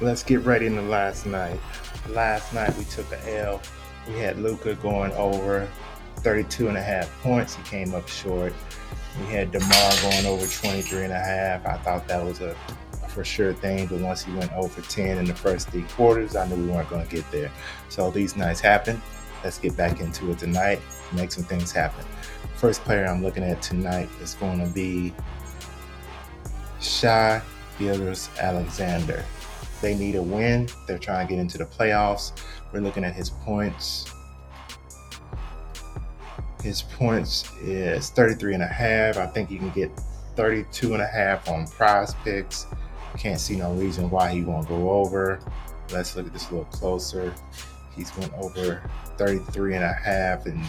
let's get right into last night. Last night we took a L. We had Luka going over 32 and a half points. He came up short. We had DeMar going over 23 and a half. I thought that was a, for sure thing, but once he went over 10 in the first three quarters, I knew we weren't going to get there. So these nights happen. Let's get back into it tonight, make some things happen. First player I'm looking at tonight is going to be Shai Gilgeous-Alexander. They need a win. They're trying to get into the playoffs. We're looking at his points. His points is 33 and a half. I think you can get 32 and a half on prize picks. Can't see no reason why he won't go over. Let's look at this a little closer. He's went over 33 and a half in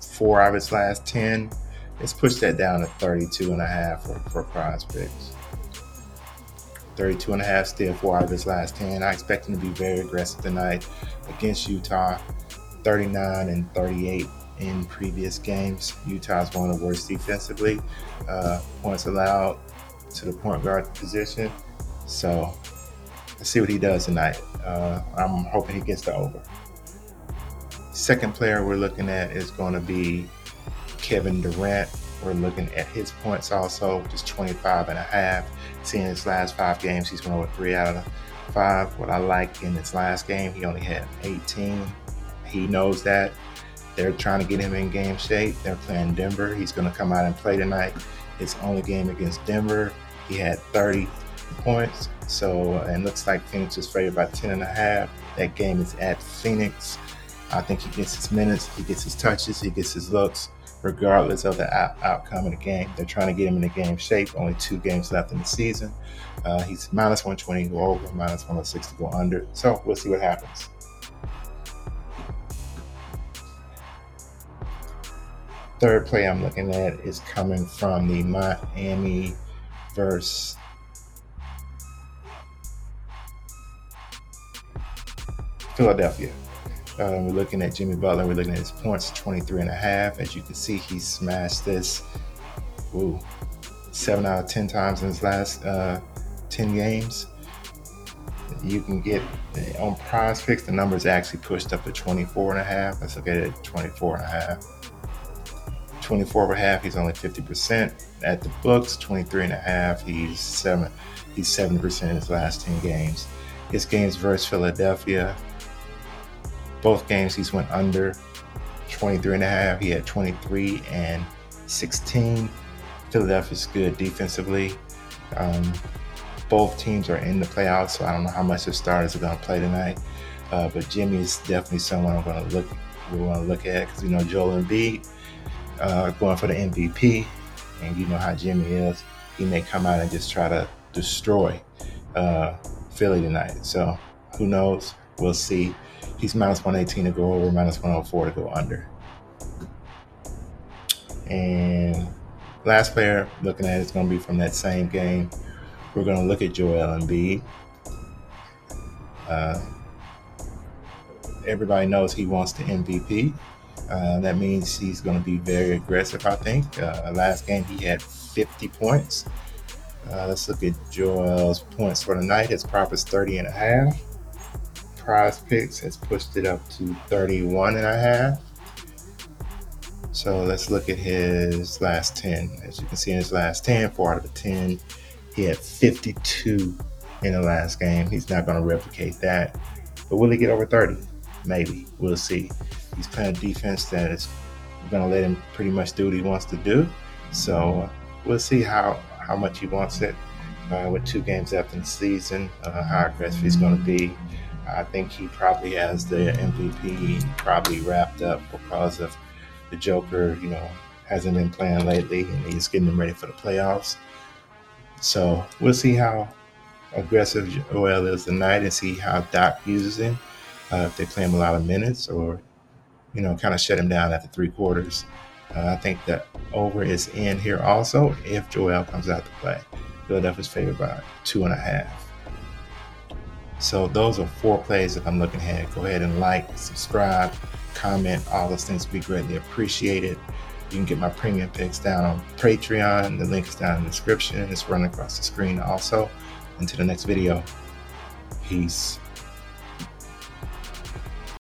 four of his last 10. Let's push that down to 32 and a half for, for PrizePicks. 32 and a half still four out of his last 10. I expect him to be very aggressive tonight against Utah. 39 and 38 in previous games. Utah's one of the worst defensively. Uh, points allowed to the point guard position. So let's see what he does tonight. Uh, I'm hoping he gets the over. Second player we're looking at is going to be Kevin Durant. We're looking at his points also, which is 25 and a half. Seeing his last five games, he's went over three out of five. What I like in his last game, he only had 18. He knows that. They're trying to get him in game shape. They're playing Denver. He's going to come out and play tonight. His only game against Denver, he had 30 points. So, uh, and looks like Phoenix is favored by 10 and a half. That game is at Phoenix. I think he gets his minutes, he gets his touches, he gets his looks regardless of the out- outcome of the game. They're trying to get him in the game shape. Only two games left in the season. Uh, he's minus 120 to go over, minus 106 to go under. So we'll see what happens. Third play I'm looking at is coming from the Miami versus Philadelphia. Uh, we're looking at Jimmy Butler. We're looking at his points, 23 and a half. As you can see, he smashed this ooh, seven out of 10 times in his last uh, 10 games. You can get on PrizePicks, the numbers actually pushed up to 24 and a half. Let's look at it 24 and a half. 24 and a half, he's only 50%. At the books, 23 and a half, he's seven. He's 70% in his last 10 games. His games versus Philadelphia, both games he's went under 23 and a half. He had 23 and 16. Philadelphia's good defensively. Um, both teams are in the playoffs, so I don't know how much the starters are going to play tonight. Uh, but Jimmy is definitely someone I'm going to look we want to look at because you know Joel Embiid uh, going for the MVP, and you know how Jimmy is. He may come out and just try to destroy uh, Philly tonight. So who knows? We'll see. He's minus 118 to go over, minus 104 to go under. And last player looking at is going to be from that same game. We're going to look at Joel Embiid. Uh, everybody knows he wants the MVP. Uh, that means he's going to be very aggressive, I think. Uh, last game, he had 50 points. Uh, let's look at Joel's points for the night. His prop is 30 and a half. PrizePicks has pushed it up to 31 and a half. So let's look at his last 10. As you can see in his last 10, four out of the 10, he had 52 in the last game. He's not going to replicate that. But will he get over 30? Maybe. We'll see. He's playing defense that is going to let him pretty much do what he wants to do. So we'll see how, how much he wants it uh, with two games left in the season, uh, how aggressive he's going to be. I think he probably has the MVP probably wrapped up because of the Joker, you know, hasn't been playing lately and he's getting him ready for the playoffs. So we'll see how aggressive Joel is tonight and see how Doc uses him. Uh, if they play him a lot of minutes or, you know, kind of shut him down after three quarters. Uh, I think the over is in here also if Joel comes out to play. Philadelphia's favored by two and a half. So those are four plays that I'm looking at. Go ahead and like, subscribe, comment. All those things would be greatly appreciated. You can get my premium picks down on Patreon. The link is down in the description. It's running across the screen also. Until the next video, Peace.